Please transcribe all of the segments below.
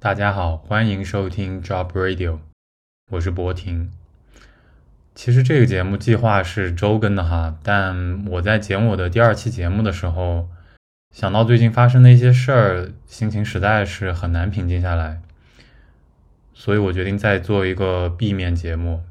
大家好欢迎收听 job radio 我是博婷。其实这个节目计划是周更的哈但我在剪我的第二期节目的时候想到最近发生的一些事儿心情实在是很难平静下来所以我决定再做一个避免节目。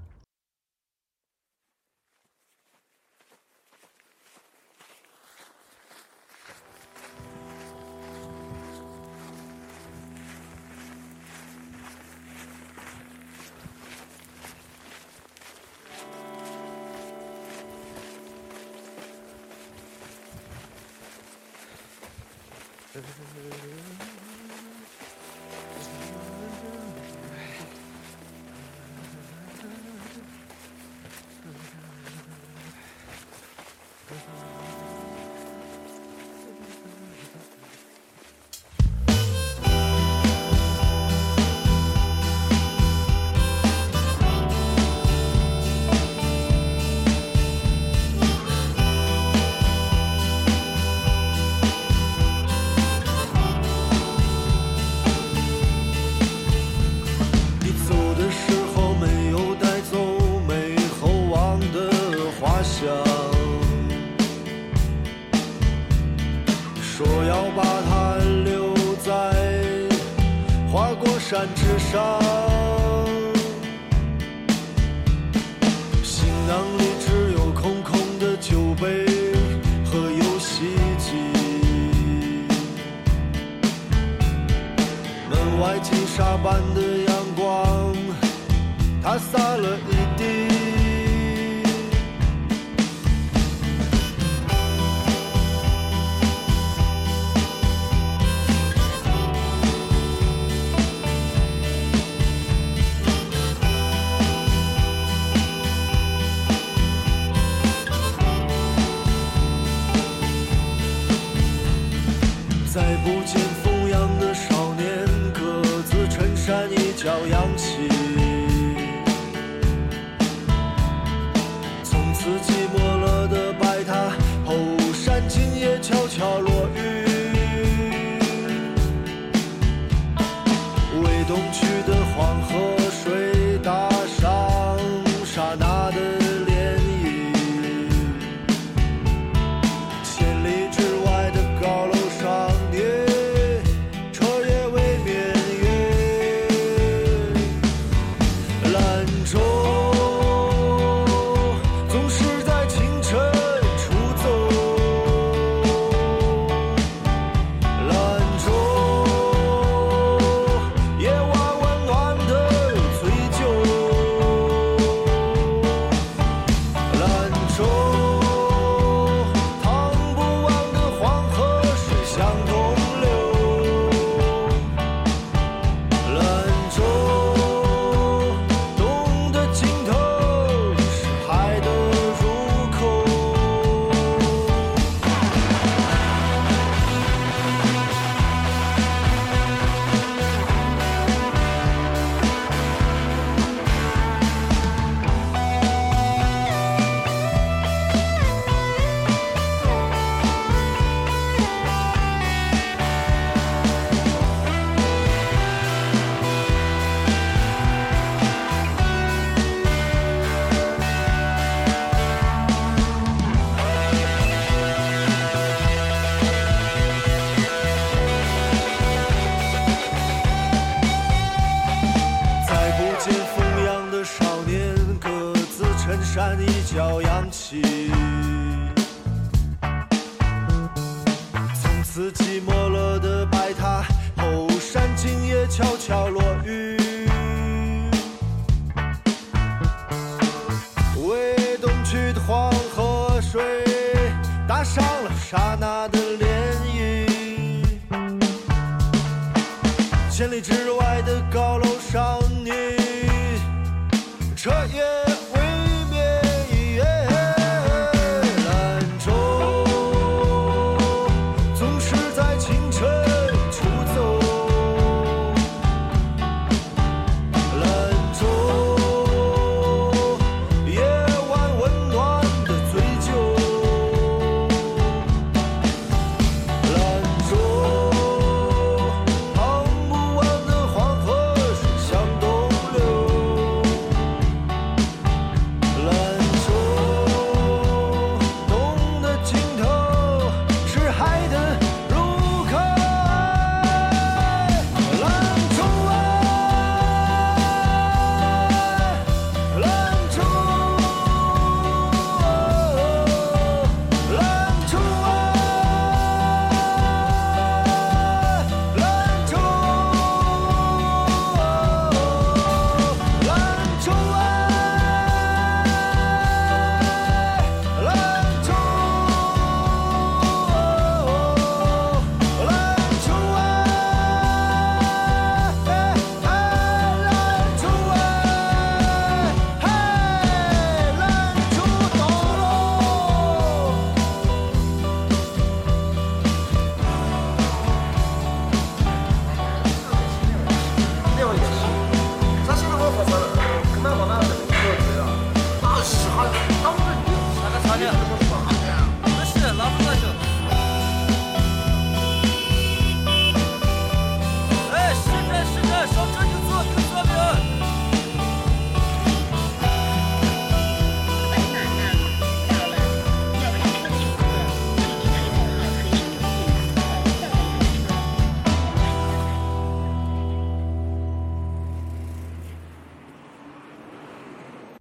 洒了一地。再不见风样的少年，各自衬衫一角。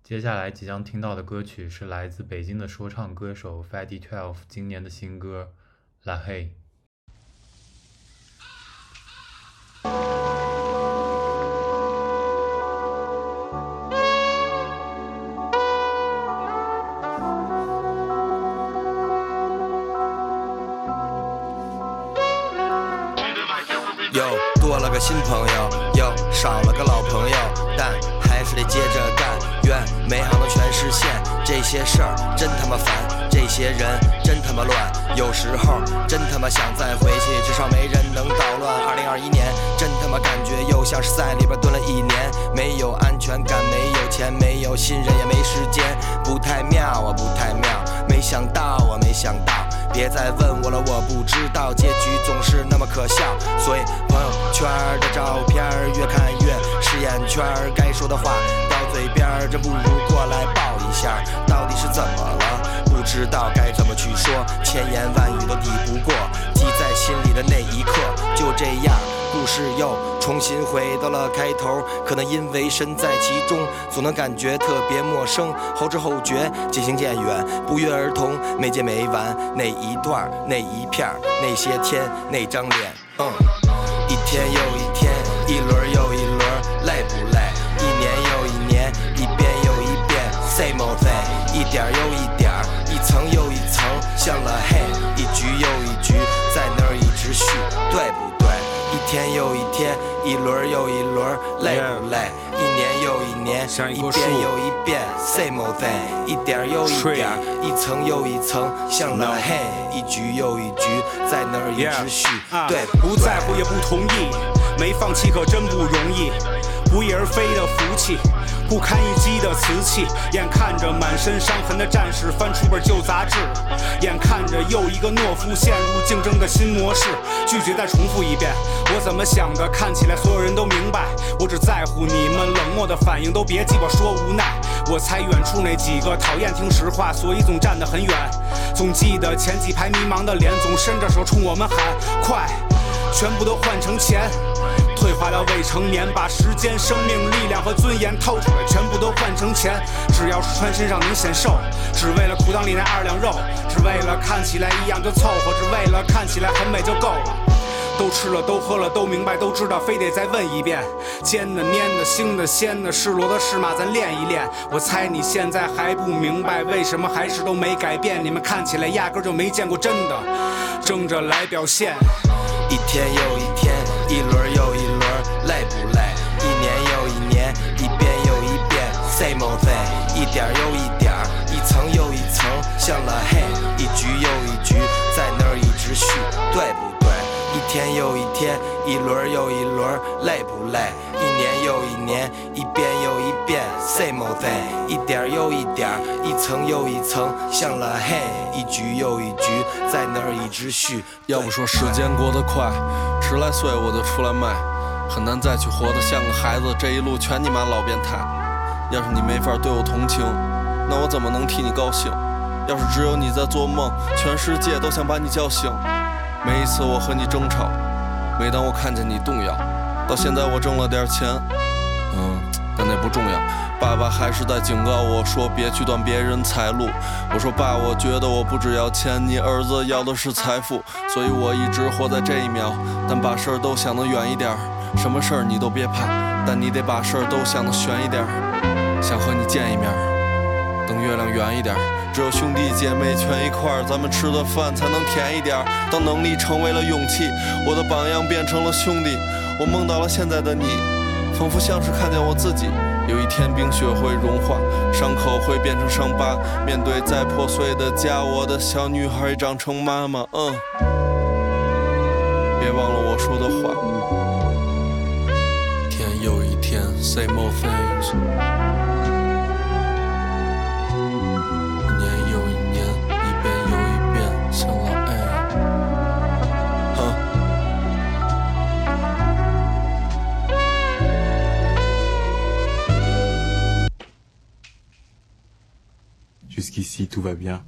接下来即将听到的歌曲是来自北京的说唱歌手 Fatty Twelve 今年的新歌《La Hey》。时候真他妈想再回去，至少没人能捣乱。二零二一年真他妈感觉又像是在里边蹲了一年，没有安全感，没有钱，没有信任，也没时间，不太妙啊，不太妙。没想到啊，没想到。别再问我了，我不知道，结局总是那么可笑，所以朋友圈的照片越看越是眼圈，该说的话到嘴边，真不如过来抱一下。到底是怎么了？不知道该怎么去说，千言万抵不过记在心里的那一刻。就这样，故事又重新回到了开头，可能因为身在其中，总能感觉特别陌生，后知后觉，渐行渐远，不约而同，没接没完，那一段，那一片，那些天，那张脸，嗯，一天又一天，一轮又一轮，累不累？一年又一年，一遍又一遍，same old thing，一点又一点，一层又一层，像了嘿，一局又一局，在那儿一直续，对不对？一天又一天，一轮又一轮，累不累？一年又一年，一遍又一遍，same old thing，一点儿又一点儿，一层又一层，像了嘿，一局又一局，在那儿一直续，对不不在乎也不同意，没放弃可真不容易，不翼而飞的福气。不堪一击的瓷器，眼看着满身伤痕的战士翻出本旧杂志，眼看着又一个懦夫陷入竞争的新模式，拒绝再重复一遍。我怎么想的？看起来所有人都明白，我只在乎你们冷漠的反应，都别鸡巴说无奈。我猜远处那几个讨厌听实话，所以总站得很远。总记得前几排迷茫的脸，总伸着手冲我们喊快，全部都换成钱。退化到未成年，把时间、生命力量和尊严掏出来，全部都换成钱。只要是穿身上能显瘦，只为了裤裆里那二两肉，只为了看起来一样就凑合，只为了看起来很美就够了。都吃了，都喝了，都明白，都知道，非得再问一遍。尖的、粘的、腥的、鲜的，是骡子是马，咱练一练。我猜你现在还不明白，为什么还是都没改变？你们看起来压根就没见过真的，争着来表现。一天又一天，一轮又，same old thing，一点又一点，一层又一层，像了嘿，一局又一局，在那儿一直续，对不对？一天又一天，一轮又一轮，累不累？一年又一年，一遍又一遍，same old thing，一点又一点，一层又一层，像了嘿，一局又一局，在那儿一直续。要不说时间过得快，十来岁我就出来卖，很难再去活得像个孩子。这一路全你妈老变态。要是你没法对我同情，那我怎么能替你高兴？要是只有你在做梦，全世界都想把你叫醒。每一次我和你争吵，每当我看见你动摇，到现在我挣了点钱，嗯，但那不重要。爸爸还是在警告我说别去断别人财路。我说爸，我觉得我不只要钱，你儿子要的是财富，所以我一直活在这一秒，但把事儿都想得远一点。什么事儿你都别怕，但你得把事儿都想得悬一点。想和你见一面，等月亮圆一点。只有兄弟姐妹全一块儿，咱们吃的饭才能甜一点。当能力成为了勇气，我的榜样变成了兄弟。我梦到了现在的你，仿佛像是看见我自己。有一天冰雪会融化，伤口会变成伤疤。面对再破碎的家，我的小女孩长成妈妈。嗯，别忘了我说的话。一天又一天，Say more things。Jusqu'ici, tout va bien.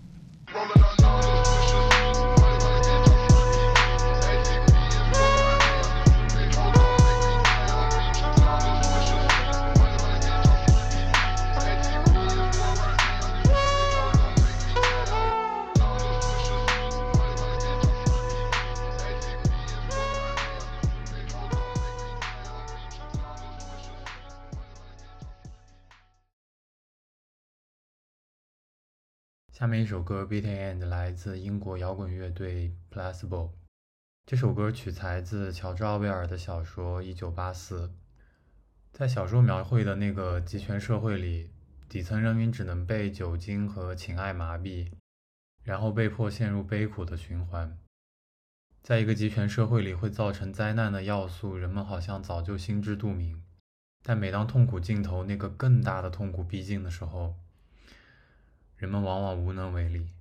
这首歌《Bitter End》来自英国摇滚乐队 Placebo。这首歌取材自乔治·奥威尔的小说《一九八四》。在小说描绘的那个集权社会里，底层人民只能被酒精和情爱麻痹，然后被迫陷入悲苦的循环。在一个集权社会里，会造成灾难的要素，人们好像早就心知肚明。但每当痛苦尽头，那个更大的痛苦逼近的时候，人们往往无能为力。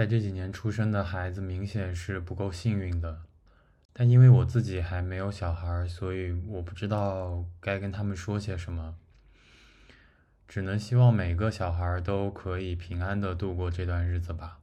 在这几年出生的孩子明显是不够幸运的，但因为我自己还没有小孩，所以我不知道该跟他们说些什么，只能希望每个小孩都可以平安的度过这段日子吧。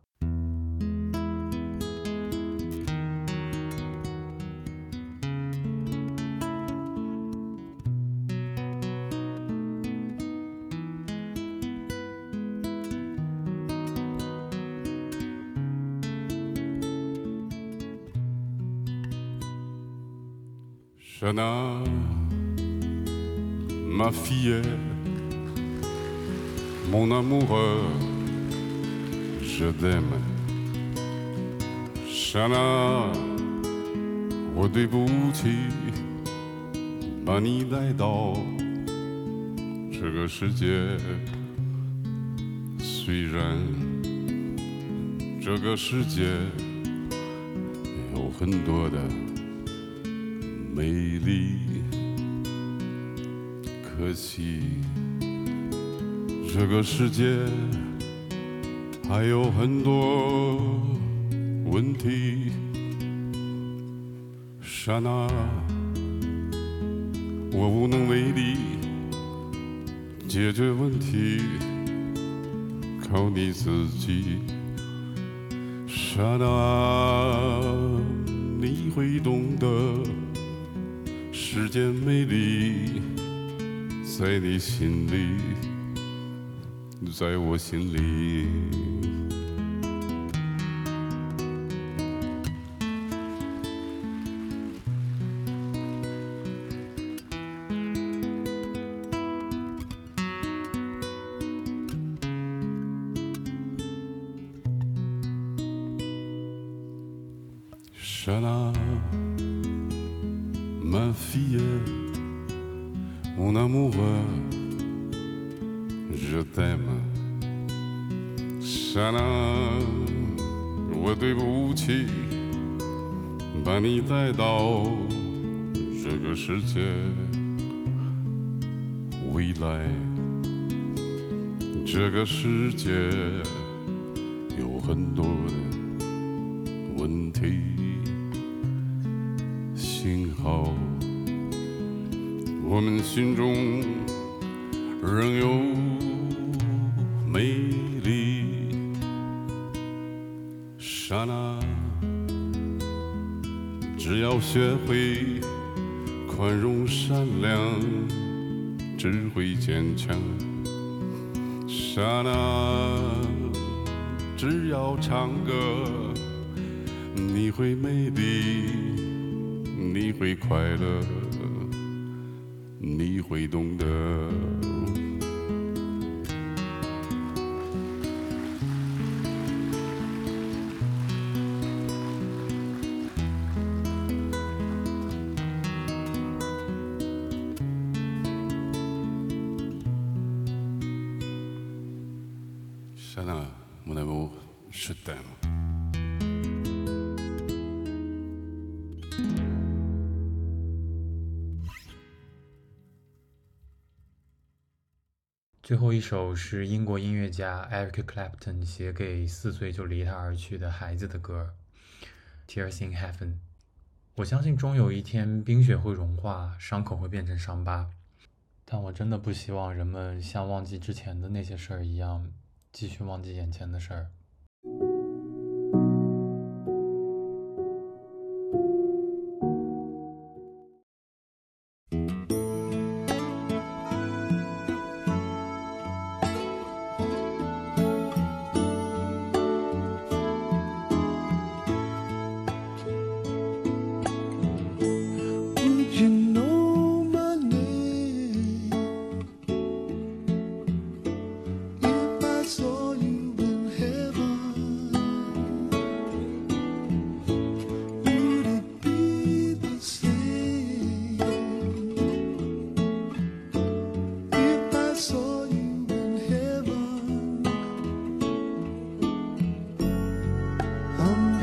莎娜玛菲耶蒙娜木河是在吗莎娜我对不起把你带到这个世界虽然这个世界有很多的美丽，可惜这个世界还有很多问题。刹那，我无能为力解决问题，靠你自己。刹那，你会懂得。世间美丽，在你心里，在我心里。刹那。Ma fille, mon amoureux, je t'aime. 刹那，我对不起，把你带到这个世界。未来，这个世界有很多的问题幸好，我们心中仍有美丽。刹那，只要学会宽容善良，只会坚强。刹那，只要唱歌，你会美丽。你会快乐，你会懂得。后一首是英国音乐家 Eric Clapton 写给四岁就离他而去的孩子的歌，《Tears in Heaven》。我相信终有一天冰雪会融化，伤口会变成伤疤，但我真的不希望人们像忘记之前的那些事儿一样，继续忘记眼前的事儿。Um.